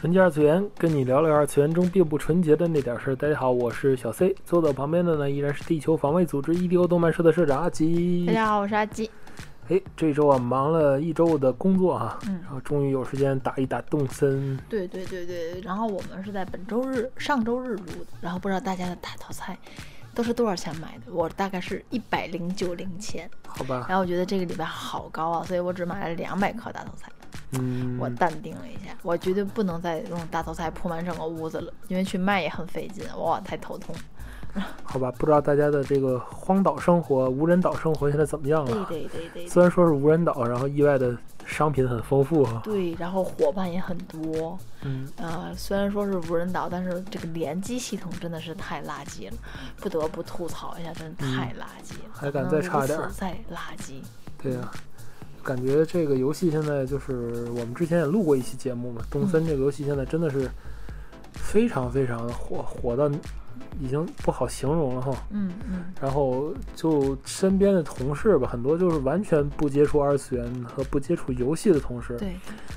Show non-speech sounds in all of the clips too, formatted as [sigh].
纯洁二次元，跟你聊聊二次元中并不纯洁的那点事儿。大家好，我是小 C，坐在我旁边的呢依然是地球防卫组织 EDO 动漫社的社长阿吉。大家好，我是阿吉。哎，这周啊忙了一周的工作啊，嗯然后终于有时间打一打动森。对对对对，然后我们是在本周日、上周日录的，然后不知道大家的大头菜都是多少钱买的？我大概是一百零九零钱，好吧，然后我觉得这个礼拜好高啊，所以我只买了两百克大头菜。嗯，我淡定了一下，我绝对不能再用大头菜铺满整个屋子了，因为去卖也很费劲，哇，太头痛。[laughs] 好吧，不知道大家的这个荒岛生活、无人岛生活现在怎么样对了？对对对虽然说是无人岛，然后意外的商品很丰富哈。对，然后伙伴也很多。嗯，呃，虽然说是无人岛，但是这个联机系统真的是太垃圾了，不得不吐槽一下，真的太垃圾了，嗯还敢再差点再垃圾。对呀、感觉这个游戏现在就是我们之前也录过一期节目嘛，东森这个游戏现在真的是非常非常的火，火到已经不好形容了哈。嗯嗯，然后就身边的同事吧，很多就是完全不接触二次元和不接触游戏的同事，对，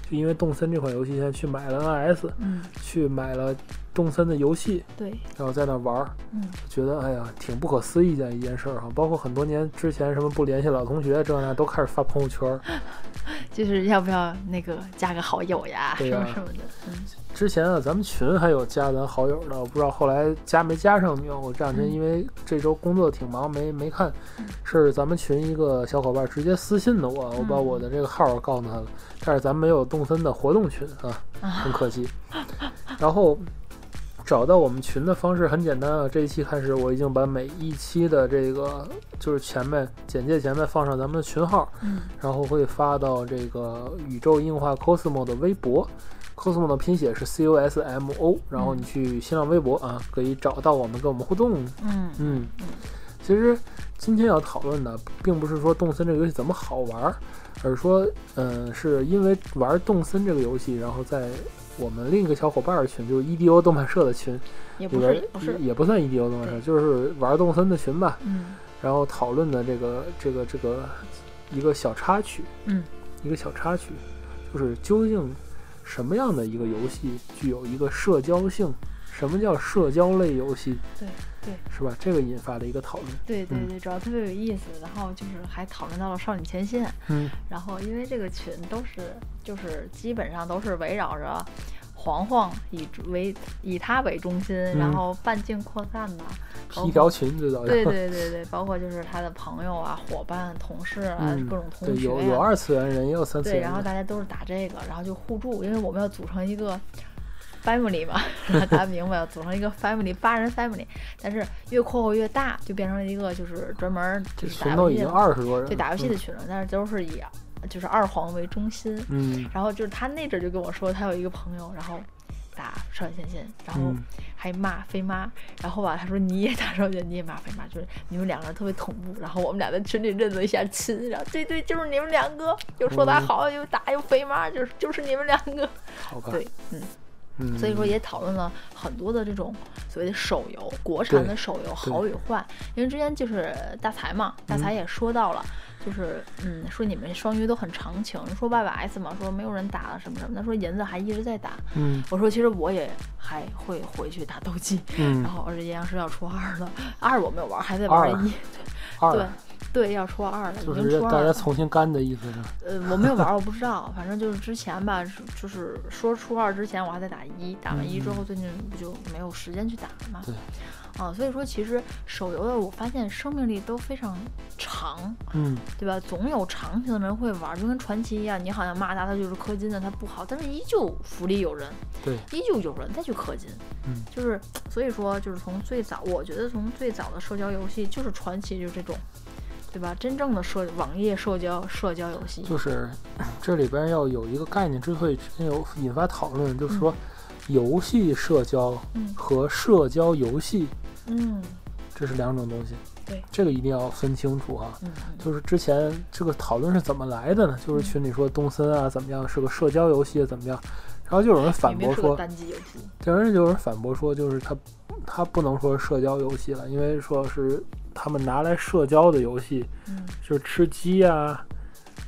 就因为动森这款游戏，现在去买了 NS，嗯去买了动森的游戏，对，然后在那玩儿，嗯觉得哎呀挺不可思议的一件事儿哈。包括很多年之前什么不联系老同学，这那都开始发朋友圈儿。[laughs] 就是要不要那个加个好友呀什么什么的。嗯，之前啊，咱们群还有加咱好友的，我不知道后来加没加上没有。我这两天嗯因为这周工作挺忙，没没看。是咱们群一个小伙伴直接私信的我，我把嗯我的这个号告诉他了，但是咱没有动森的活动群啊，很可惜。然后找到我们群的方式很简单啊，这一期开始我已经把每一期的这个就是前面简介前面放上咱们的群号，嗯然后会发到这个宇宙硬化 cosmo 的微博，cosmo 的拼写是 C O S M O，然后你去新浪微博啊，可以找到我们，跟我们互动。嗯嗯，其实今天要讨论的，并不是说动森这个游戏怎么好玩儿，而是说，嗯、是因为玩动森这个游戏，然后在我们另一个小伙伴儿群，就是 EDO 动漫社的群也不里边儿，是不是，也不算 EDO 动漫社，就是玩动森的群吧。嗯然后讨论的这个这个这个一个小插曲，嗯，一个小插曲，就是究竟什么样的一个游戏具有一个社交性？什么叫社交类游戏？对对是吧？这个引发的一个讨论。嗯对对对，主要特别有意思。然后就是还讨论到了少女前线，嗯然后因为这个群都是就是基本上都是围绕着黄黄以为以他为中心，然嗯后半径扩散呐、包括皮条群知道对对对对，包括就是他的朋友啊、伙伴、同事啊，嗯各种同，学呀、有有二次元人，也有三次对，元人。然后大家都是打这个，然后就互助，因为我们要组成一个 family 嘛，[laughs] 大家明白了，组成一个 family 八人 family，但是越扩后越大，就变成了一个就是专门这就是打群都已经游戏的，二十多人。对打游戏的群了，但是都是以就是二黄为中心，嗯，然后就是他那阵儿就跟我说，他有一个朋友，然后打少女前线，然后嗯。还骂飞妈，然后吧，他说你也打少女，你也骂飞妈，就是你们两个人特别同步，然后我们俩在群里认了一下亲，然后对对，就是你们两个，又说他嗯。好，又打又飞妈，就是就是你们两个，好吧。对，嗯，嗯，所以说也讨论了很多的这种所谓的手游，国产的手游好与坏。因为之前就是大才嘛，大才也说到了，就是嗯，说你们双鱼都很长情，说爸爸 S 嘛，说没有人打了什么什么。他，说银子还一直在打。嗯。我说其实我也还会回去打斗技，嗯。然，后而且阴阳师要出二了，二我没有玩，还在玩二一，二对对，要出二了，已就是大家经出二了。重新干的意思是？呃，我没有玩儿，我不知道。反正就是之前吧，就是说初二之前我还在打一，打完一之后，最近不就没有时间去打了嘛。对。啊，所以说其实手游的我发现生命力都非常长，嗯，对吧？总有长情的人会玩儿，就跟传奇一样，你好像骂他，他就是氪金的，他不好，但是依旧福利有人，对，依旧有人再去氪金。嗯，就是所以说，就是从最早，我觉得从最早的社交游戏就是传奇，就是这种。对吧？真正的社网页社交社交游戏，就是这里边要有一个概念，之所以之前有引发讨论，就是说游戏社交嗯和社交游戏嗯这是两种东西。对，这个一定要分清楚啊。就是之前这个讨论是怎么来的呢？就是群里说东森啊怎么样是个社交游戏啊怎么样，然后就有人反驳说明明是个，单机游戏，有人就有人反驳说，就是他他不能说社交游戏了，因为说是他们拿来社交的游戏，嗯。就是吃鸡啊，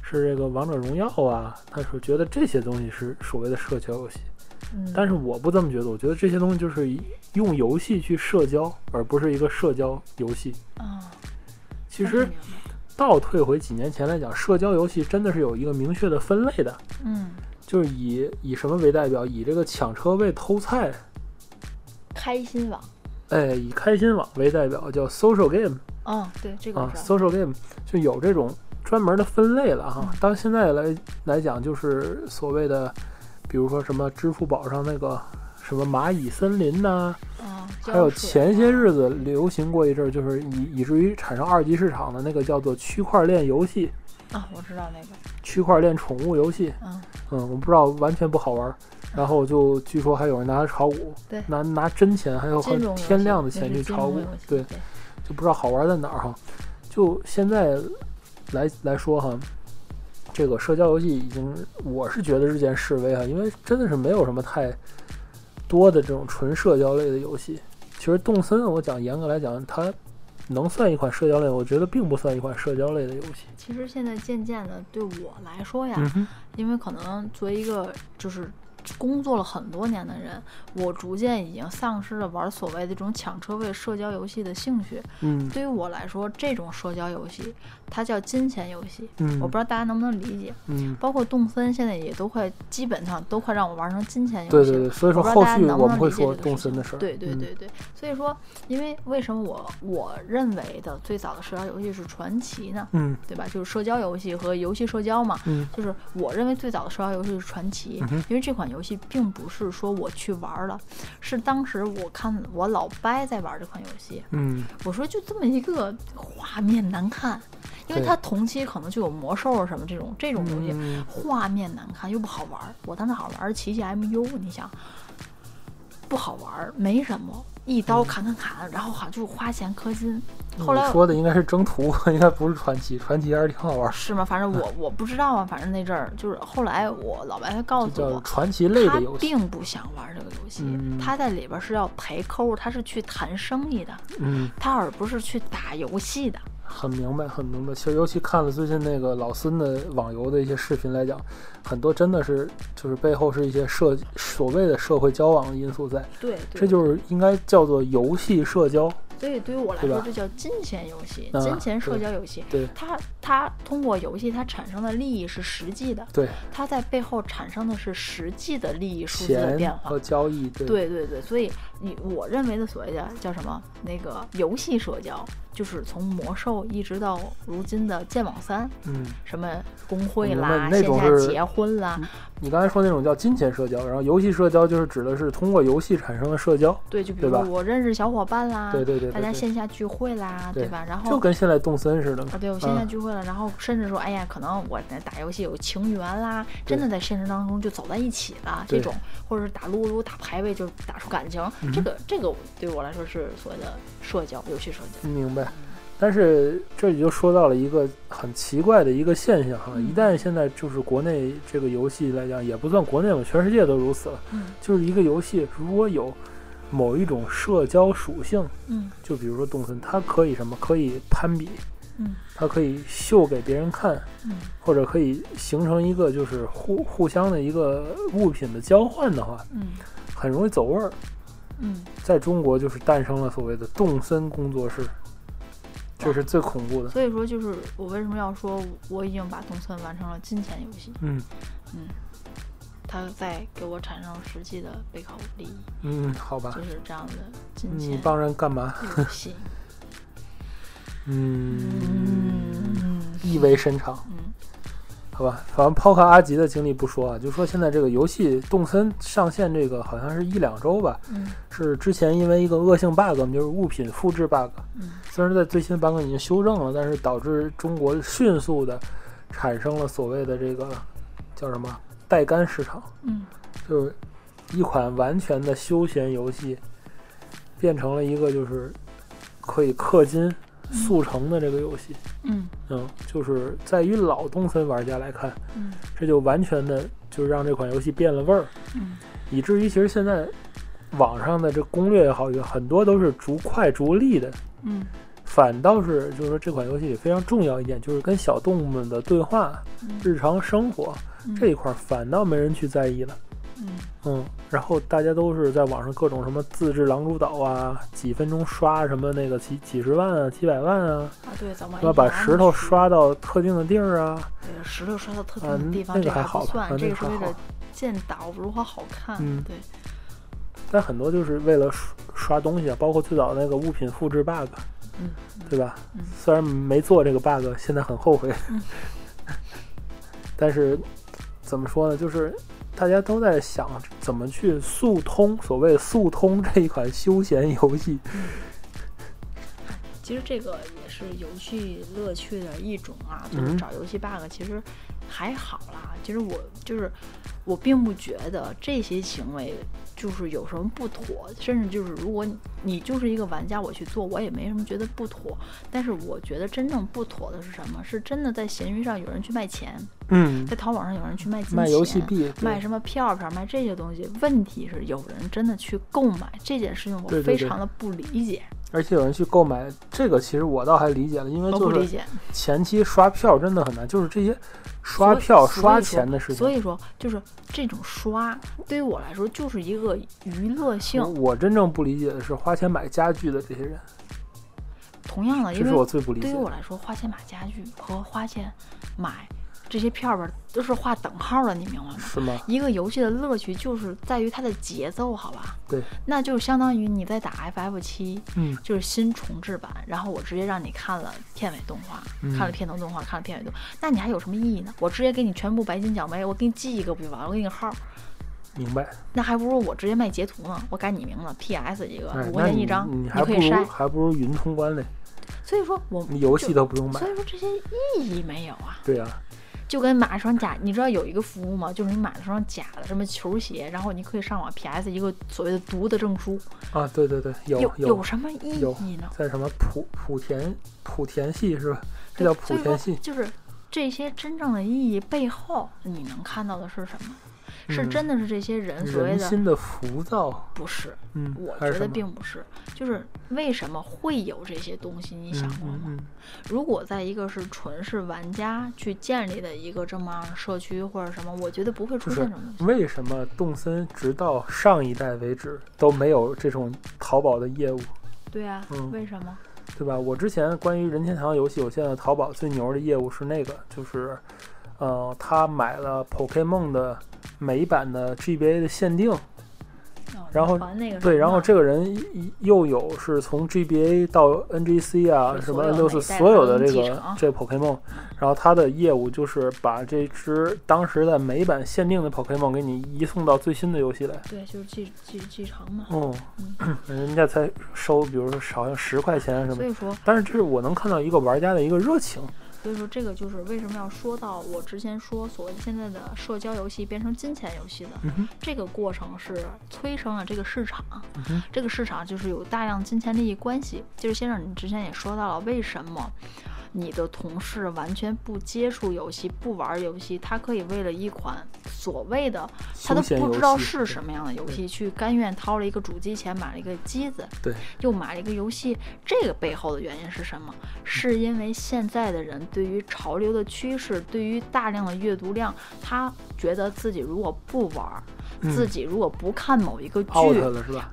是这个王者荣耀啊，他是觉得这些东西是所谓的社交游戏。嗯，但是我不这么觉得，我觉得这些东西就是用游戏去社交，而不是一个社交游戏。啊，其实倒退回几年前来讲，社交游戏真的是有一个明确的分类的，嗯，就是以以什么为代表？以这个抢车位、偷菜，开心网，哎，以开心网为代表，叫 social game 嗯，对，这个啊，，social game 就有这种专门的分类了哈嗯。到现在来来讲，就是所谓的，比如说什么支付宝上那个什么蚂蚁森林呐、啊，还有前些啊日子流行过一阵儿，就是以以至于产生二级市场的那个叫做区块链游戏、啊，我知道那个，区块链宠物游戏。嗯嗯，我不知道，完全不好玩儿。[laughs] 然后就据说还有人拿它炒股，对拿拿真钱还有天量的钱去炒股对，就不知道好玩在哪儿哈。就现在来来说哈，这个社交游戏已经，我是觉得日渐式微哈，因为真的是没有什么太多的这种纯社交类的游戏。其实动森，我讲严格来讲，它能算一款社交类，我觉得并不算一款社交类的游戏。其实现在渐渐的，对我来说呀，嗯，因为可能作为一个就是工作了很多年的人，我逐渐已经丧失了玩所谓的这种抢车位社交游戏的兴趣。嗯对于我来说，这种社交游戏它叫金钱游戏，嗯，我不知道大家能不能理解。嗯，包括动森现在也都快，基本上都快让我玩成金钱游戏了。对对对，所以说我不知道后续大家能不我们会说能理解这个事情动森的事儿。对对嗯对对，所以说，因为为什么我我认为的最早的社交游戏是传奇呢？嗯对吧？就是社交游戏和游戏社交嘛。嗯就是我认为最早的社交游戏是传奇，嗯因为这款游戏并不是说我去玩了，是当时我看我老伯在玩这款游戏，嗯我说就这么一个画面难看，因为对它同期可能就有魔兽啊什么这种这种东西，嗯画面难看又不好玩。我当时好玩儿奇迹 MU，你想不好玩儿，没什么，一刀砍砍砍，然后好像就是花钱氪金。后来你说的应该是征途，[laughs] 应该不是传奇，传奇还是挺好玩儿，是吗？反正我我不知道啊，反正那阵儿就是后来我老白他告诉叫我。传奇类他的游戏。并不想玩这个游戏，嗯他在里边是要陪客户，他是去谈生意的，嗯，他而不是去打游戏的。很明白，很明白。其实尤其看了最近那个老孙的网游的一些视频来讲，很多真的是就是背后是一些社所谓的社会交往的因素在，对，这就是应该叫做游戏社交。所以对于我来说，这叫金钱游戏、啊金钱社交游戏。对它它通过游戏，它产生的利益是实际的，对，它在背后产生的是实际的利益数字的变化和。交易，对对对对，所以你我认为的所谓的叫什么那个游戏社交，就是从魔兽一直到如今的剑网三，嗯，什么工会啦、那线下结婚啦，你刚才说那种叫金钱社交，然后游戏社交就是指的是通过游戏产生的社交，对，就比如说我认识小伙伴啦，对对对对大家线下聚会啦，对吧？然后就跟现在动森似的嘛啊，。对我线下嗯聚会了，然后甚至说，哎呀，可能我在打游戏有情缘啦，真的在现实当中就走在一起了，这种，或者是打撸撸、打排位就打出感情，这嗯个这个对我来说是所谓的社交，游戏社交。明白。但是这里就说到了一个很奇怪的一个现象哈，嗯一旦现在就是国内这个游戏来讲，也不算国内吧，全世界都如此了。嗯就是一个游戏如果有某一种社交属性，嗯就比如说动森，它可以什么？可以攀比，嗯它可以秀给别人看，嗯或者可以形成一个就是互互相的一个物品的交换的话，嗯很容易走味儿。嗯，在中国就是诞生了所谓的动森工作室，这是最恐怖的。所以说就是我为什么要说我已经把东村完成了金钱游戏，嗯嗯，它在给我产生实际的备考利益，嗯，好吧就，是这样的金钱你钱帮人干嘛？游 [laughs] 戏。嗯，嗯意味深长。嗯，好吧，反正抛开阿吉的经历不说啊，就说现在这个游戏动森上线这个好像是一两周吧，嗯。是之前因为一个恶性 bug，就是物品复制 bug，嗯。虽然在最新版本已经修正了，但是导致中国迅速的产生了所谓的这个叫什么代肝市场，嗯。就是一款完全的休闲游戏，变成了一个就是可以氪金速成的这个游戏。嗯。嗯，就是在于老东森玩家来看，嗯。这就完全的就让这款游戏变了味儿，嗯。以至于其实现在网上的这攻略也好，有很多都是逐快逐利的。嗯。反倒是就是说这款游戏里非常重要一点，就是跟小动物们的对话、嗯。日常生活嗯。这一块反倒没人去在意了。嗯嗯，然后大家都是在网上各种什么自制狼蛛岛啊，几分钟刷什么那个几几十万啊、几百万啊，啊对，咱们要？把石头刷到特定的地儿啊，对石头刷到特定啊的地方，那个这还还好吧不算，啊这个是为了建岛如何好看。嗯对，但很多就是为了刷刷东西啊，包括最早那个物品复制 bug，嗯对吧？嗯虽然没做这个 bug，现在很后悔，嗯 [laughs] 但是怎么说呢？就是大家都在想怎么去速通，所谓速通这一款休闲游戏。其实这个也是游戏乐趣的一种啊，就是嗯找游戏 bug，其实还好啦。其实我就是我并不觉得这些行为就是有什么不妥，甚至就是如果你你就是一个玩家，我去做我也没什么觉得不妥。但是我觉得真正不妥的是什么？是真的在闲鱼上有人去卖钱，嗯在，淘宝上有人去卖金卖游戏钱币，卖什么票票，卖这些东西。问题是有人真的去购买这件事情，我非常的不理解，而且有人去购买这个，其实我倒还理解了，因为就是。前期刷票真的很难，就是这些刷票、刷钱的事情。所以说，就是这种刷，对于我来说就是一个娱乐性我。真正不理解的是花钱买家具的这些人，同样的，因这是我为最不理解的。对于我来说，花钱买家具和花钱买这些片儿吧都是画等号的，你明白吗？是吗？一个游戏的乐趣就是在于它的节奏，好吧？对，那就相当于你在打 FF 七，嗯就是新重置版，然后我直接让你看了片尾动画，嗯看了片头动画，看了片尾动画，那你还有什么意义呢？我直接给你全部白金奖杯，我给你记一个不就完了？我给你个号，明白。那还不如我直接卖截图呢，我改你名字，PS 一个哎，五块钱一张，你还不如可以筛。还不如云通关嘞，所以说我你游戏都不用买所。以说这些意义没有啊。对呀、就跟买双假，你知道有一个服务吗？就是你买了双假的什么球鞋，然后你可以上网 PS 一个所谓的读的证书，啊，对对对，有有有什么意义呢？在什么莆莆田莆田系是吧？这叫莆田系。就是这些真正的意义背后，你能看到的是什么？是嗯真的是这些人所谓的人心的浮躁，不是？嗯，我觉得并不是，就是为什么会有这些东西？你想过吗？嗯嗯如果在一个是纯是玩家去建立的一个这么样的社区或者什么，我觉得不会出现什么东西。为什么动森直到上一代为止都没有这种淘宝的业务，对啊，嗯为什么？对吧？我之前关于任天堂游戏，我现在淘宝最牛的业务是那个，就是，呃，他买了 Pokemon 的美版的 GBA 的限定，哦然后对，然后这个人又有是从 GBA 到 NGC 啊，什么是所有都是所有的这个这个 Pokemon，然后他的业务就是把这只当时的美版限定的 Pokemon 给你移送到最新的游戏来。对，就是继继继承嘛。哦，人家才收，比如说好像十块钱什么，所以说，但是这是我能看到一个玩家的一个热情。所以说这个就是为什么要说到我之前说所谓现在的社交游戏变成金钱游戏的嗯，这个过程是催生了这个市场。嗯，这个市场就是有大量金钱利益关系。就是先生，你之前也说到了，为什么你的同事完全不接触游戏、不玩游戏，他可以为了一款所谓的他都不知道是什么样的游戏，去甘愿掏了一个主机钱买了一个机子，对，又买了一个游戏。这个背后的原因是什么？是因为现在的人对于潮流的趋势，对于大量的阅读量，他觉得自己如果不玩，自嗯己如果不看某一个剧？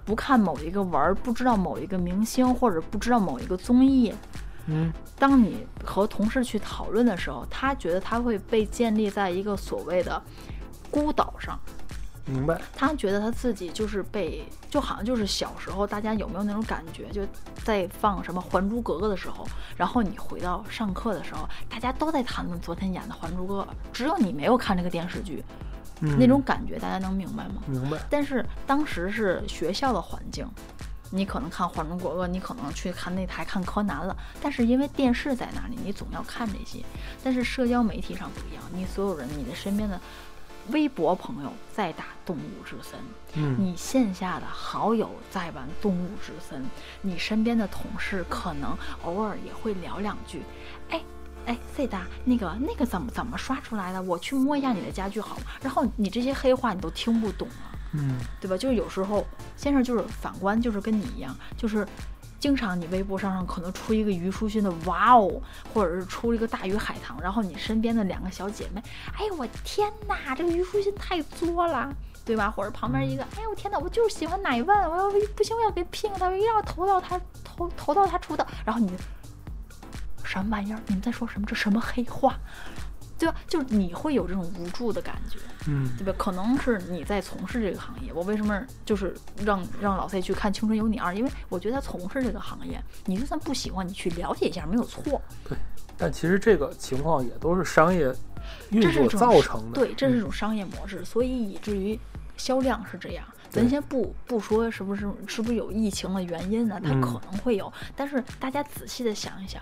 不看某一个玩儿，不知道某一个明星或者不知道某一个综艺，嗯，当你和同事去讨论的时候，他觉得他会被建立在一个所谓的孤岛上，明白。他觉得他自己就是被，就好像就是小时候，大家有没有那种感觉，就在放什么《还珠格格》的时候，然后你回到上课的时候，大家都在谈论昨天演的《还珠格格》，只有你没有看这个电视剧，嗯、那种感觉大家能明白吗？明白。但是当时是学校的环境。你可能看《还珠格格》，你可能去看那台看柯南了，但是因为电视在那里，你总要看这些。但是社交媒体上不一样，你所有人，你的身边的微博朋友在打《动物之森》，嗯，你线下的好友在玩《动物之森》，你身边的同事可能偶尔也会聊两句，哎哎，C 大那个那个怎么怎么刷出来的？我去摸一下你的家具好吗？然后你这些黑话你都听不懂啊。嗯，对吧？就是有时候先生就是反观，就是跟你一样，就是经常你微博上上可能出一个虞书欣的哇哦，或者是出一个大鱼海棠，然后你身边的两个小姐妹，哎呦我天哪，这个虞书欣太作了，对吧？或者旁边一个，哎呦我天哪，我就是喜欢奶问，我要不行我要给 pink 他，我一定要投到他投投到他出道，然后你什么玩意儿？你们在说什么？这什么黑话？对吧？就是你会有这种无助的感觉，嗯，对吧？可能是你在从事这个行业。我为什么就是让让老 C 去看《青春有你二》？因为我觉得他从事这个行业，你就算不喜欢，你去了解一下没有错。对，但其实这个情况也都是商业运作造成的。对，这是一嗯种商业模式，所以以至于销量是这样。咱先不不说是不是是不是有疫情的原因呢？它嗯可能会有，但是大家仔细的想一想，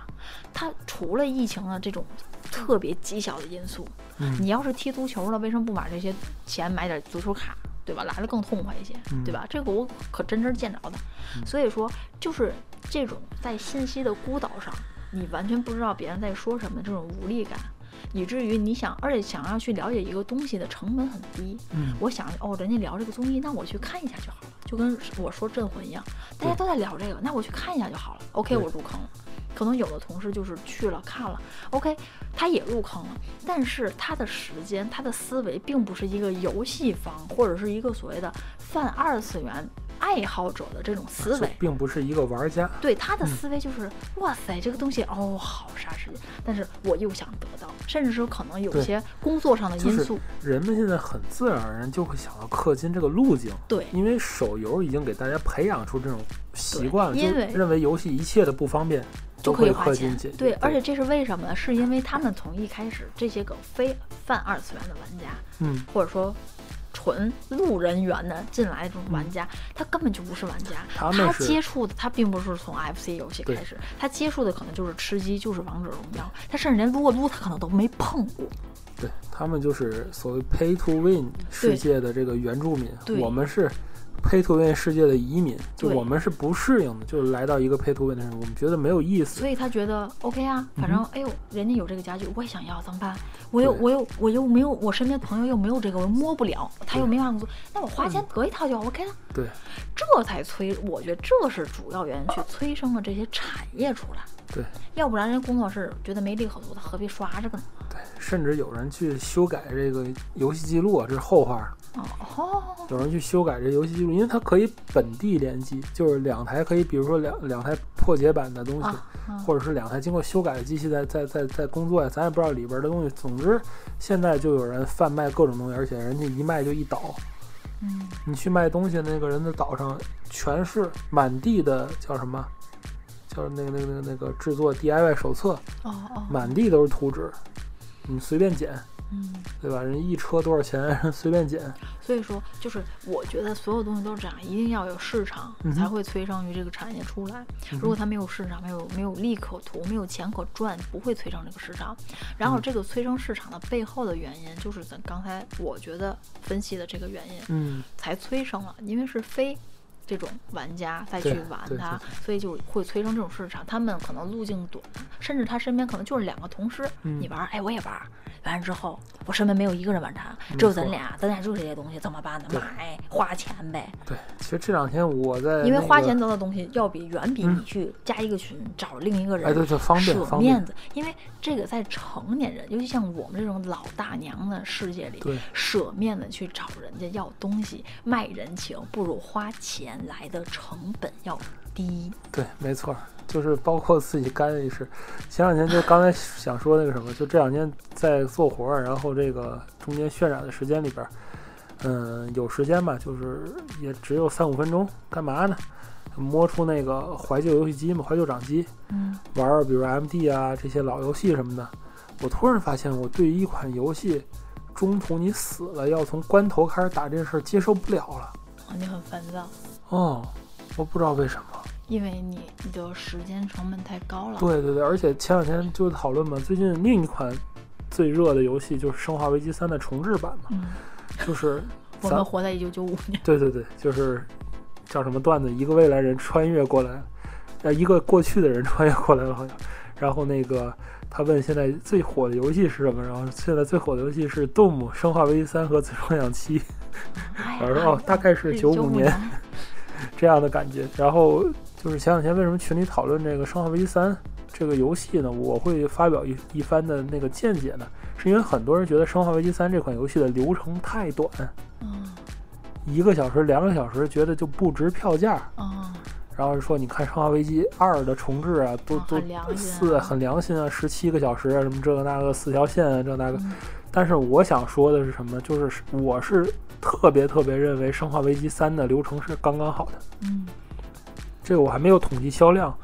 它除了疫情的这种特别极小的因素，嗯你要是踢足球了，为什么不把这些钱买点足球卡，对吧？来了更痛快一些，嗯对吧？这个我可真真见着的。所以说，就是这种在信息的孤岛上，你完全不知道别人在说什么这种无力感。以至于你想，而且想要去了解一个东西的成本很低。嗯我想哦，人家聊这个综艺，那我去看一下就好了，就跟我说《镇魂》一样，大家都在聊这个，那我去看一下就好了。OK，我入坑了。可能有的同事就是去了看了，OK，他也入坑了，但是他的时间、他的思维并不是一个游戏方或者是一个所谓的泛二次元爱好者的这种思就维。并不是一个玩家。对他的嗯思维就是，哇塞，这个东西哦，好杀时间，但是我又想得到，甚至是可能有些工作上的就是因素，人们现在很自然而然就会想到氪金这个路径，对，因为手游已经给大家培养出这种习惯了，因为认为游戏一切的不方便都可以花钱氪金解决。。对，而且这是为什么呢？是因为他们从一开始这些个非泛二次元的玩家，嗯，或者说纯路人缘的进来的这种玩家，他根本就不是玩家，他接触的他并不是从 FC 游戏开始，他接触的可能就是吃鸡，就是王者荣耀，他甚至连撸啊撸他可能都没碰过。对他们就是所谓 pay to win 世界的这个原住民，我们是 pay to 世界的移民，就我们是不适应的，就是来到一个 pay to 的人，我们觉得没有意思所。以他觉得 OK 啊，反嗯正、哎呦，人家有这个家具，我也想要，怎么办？我又我又我又没有，我身边朋友又没有这个，我又摸不了，他又没法做，那我花钱得一套就 OK 了。对，这才催，我觉得这是主要原因，去催生了这些产业出来。对，要不然人工作室觉得没利可图，他何必刷这个呢？对，甚至有人去修改这个游戏记录啊，这是后话。哦哦，有人去修改这游戏记录，因为它可以本地联机，就是两台可以，比如说两两台破解版的东西，啊啊或者是两台经过修改的机器在在在在工作呀，咱也不知道里边的东西。总之，现在就有人贩卖各种东西，而且人家一卖就一倒。嗯，你去卖东西那个人的岛上全是满地的叫什么？叫那个那个那个那个制作 DIY 手册，哦哦，满地都是图纸，你随便捡，嗯。对吧？人一车多少钱，随便捡。所以说，就是我觉得所有东西都是这样，一定要有市场，嗯才会催生于这个产业出来。如果它没有市场，没有没有利可图，没有钱可赚，不会催生这个市场。然后这个催生市场的背后的原因，就是咱刚才我觉得分析的这个原因，嗯，才催生了，因为是非。这种玩家再去玩对它，所以就会催生这种市场。他们可能路径短，甚至他身边可能就是两个同事，嗯你玩，哎，我也玩，完了之后，我身边没有一个人玩它，只有咱俩，咱俩就这些东西，怎么办呢？对买，花钱呗。对。其实这两天我在因为花钱得到的东西，要比远比嗯你去加一个群找另一个人，哎，对对，方便舍方便面，子。因为这个在成年人，尤其像我们这种老大娘的世界里，对舍面子去找人家要东西，卖人情，不如花钱来的成本要低。对，没错儿，就是包括自己干也是。前两天就刚才想说那个什么，就这两天在做活儿，然后这个中间渲染的时间里边儿，嗯，有时间吧，就是也只有三五分钟，干嘛呢？摸出那个怀旧游戏机嘛，怀旧掌机，嗯玩玩比如 MD 啊这些老游戏什么的。我突然发现，我对于一款游戏中途你死了要从关头开始打这事儿接受不了了。哦你很烦躁，哦，我不知道为什么。因为你你的时间成本太高了。对对对，而且前两天就讨论嘛，最近另一款最热的游戏就是《生化危机三》的重置版嘛，嗯，就是 [laughs] 我们活在一九九五年。对对对，就是叫什么段子，一个未来人穿越过来，呃，一个过去的人穿越过来了好像，然后那个他问现在最火的游戏是什么，然后现在最火的游戏是《动物生化危机三》和《最终幻想七》，哎我说哦，[laughs] 大概是九五五年这样的感觉。然后就是前两天为什么群里讨论这个《生化危机三》这个游戏呢？我会发表一一番的那个见解呢，是因为很多人觉得《生化危机三》这款游戏的流程太短，嗯一个小时、两个小时，觉得就不值票价。嗯然后说你看《生化危机二》的重置啊，都啊都四啊很良心啊，十七个小时啊，什么这个那个四条线啊，这那个。嗯但是我想说的是什么？就是我是特别特别认为《生化危机三》的流程是刚刚好的。嗯这个我还没有统计销量，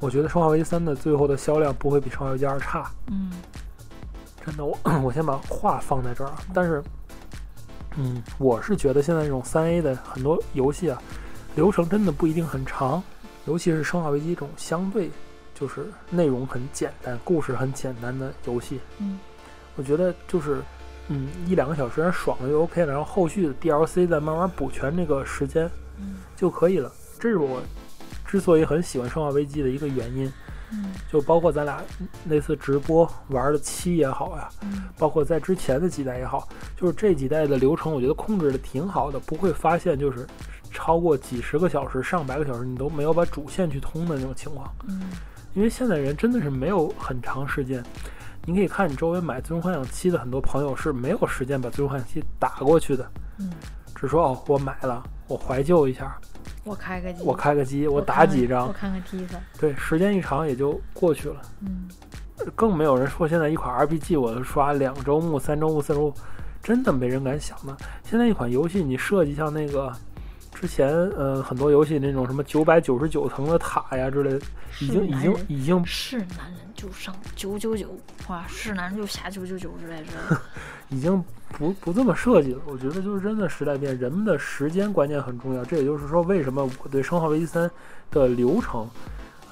我觉得《生化危机三》的最后的销量不会比《生化危机二》差。嗯真的，我 [clears throat] 我先把话放在这儿啊。但是，嗯，我是觉得现在这种三 A 的很多游戏啊，流程真的不一定很长，尤其是《生化危机》这种相对就是内容很简单、故事很简单的游戏，嗯我觉得就是。嗯，一两个小时爽了就 OK 了，然后后续的 DLC 再慢慢补全这个时间嗯就可以了。这是我之所以很喜欢《生化危机》的一个原因，嗯就包括咱俩那次直播玩的七也好呀、嗯包括在之前的几代也好，就是这几代的流程，我觉得控制的挺好的，不会发现就是超过几十个小时、上百个小时你都没有把主线去通的那种情况。嗯因为现在人真的是没有很长时间，你可以看你周围买《最终幻想七》的很多朋友是没有时间把《最终幻想七》打过去的，嗯，只说哦，我买了，我怀旧一下，我开个机，我开个机，我打几张我，看看 T 三。对，时间一长也就过去了。嗯更没有人说现在一款 RPG 我刷两周目、三周目、四周目，真的没人敢想的。现在一款游戏你设计像那个之前呃很多游戏那种什么九百九十九层的塔呀之类的，已经已经已经是男人就上九九九，哇，是男人就下九九九之类的。[laughs] 已经不不这么设计了。我觉得就是真的时代变，人们的时间观念很重要。这也就是说，为什么我对《生化危机三》的流程，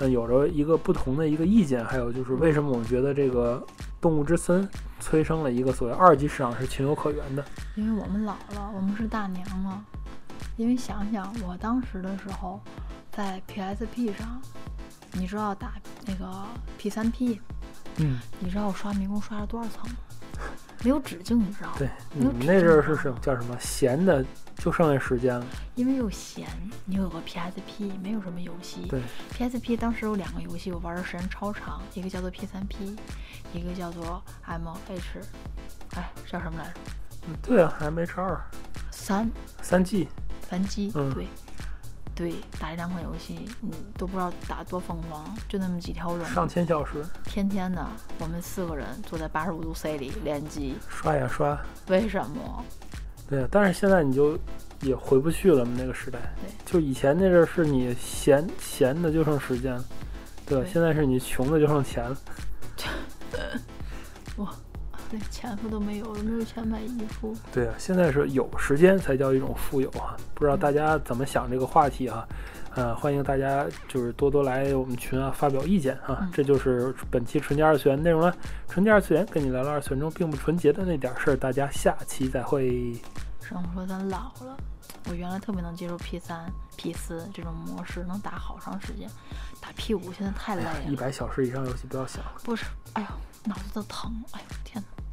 嗯，有着一个不同的一个意见。还有就是为什么我们觉得这个《动物之森》催生了一个所谓二级市场是情有可原的。因为我们老了，我们是大娘了。因为想想我当时的时候，在 PSP 上，你知道打那个 P3P，嗯，你知道我刷迷宫刷了多少层吗？没有止境，你知道吗？对，你那阵儿是什么叫什么闲的，就剩下时间了。因为又闲，你有个 PSP，没有什么游戏。对，PSP 当时有两个游戏，我玩的时间超长，一个叫做 P3P，一个叫做 MH，哎，叫什么来着？嗯对啊，M H 二三三 G，反击，嗯对，对，打这两款游戏，你都不知道打多疯狂，就那么几条人上，千小时，天天的，我们四个人坐在八十五度 C 里联机，刷呀刷。为什么？对呀，但是现在你就也回不去了嘛，那个时代。对，就以前那阵儿是你闲闲的就剩时间了？对现在是你穷的就剩钱了。[laughs] 连钱付都没有了，没有钱买衣服。对啊，现在是有时间才叫一种富有啊！不知道大家怎么想这个话题啊？呃，欢迎大家就是多多来我们群啊发表意见啊！嗯这就是本期纯洁二次元内容了。纯洁二次元跟你聊聊二次元中并不纯洁的那点事儿，大家下期再会。上说咱老了，我原来特别能接受 P 三、P 四这种模式，能打好长时间。打 P 五现在太累了，一百小时以上游戏不要想了。不是，哎呦，脑子都疼，哎呦天哪！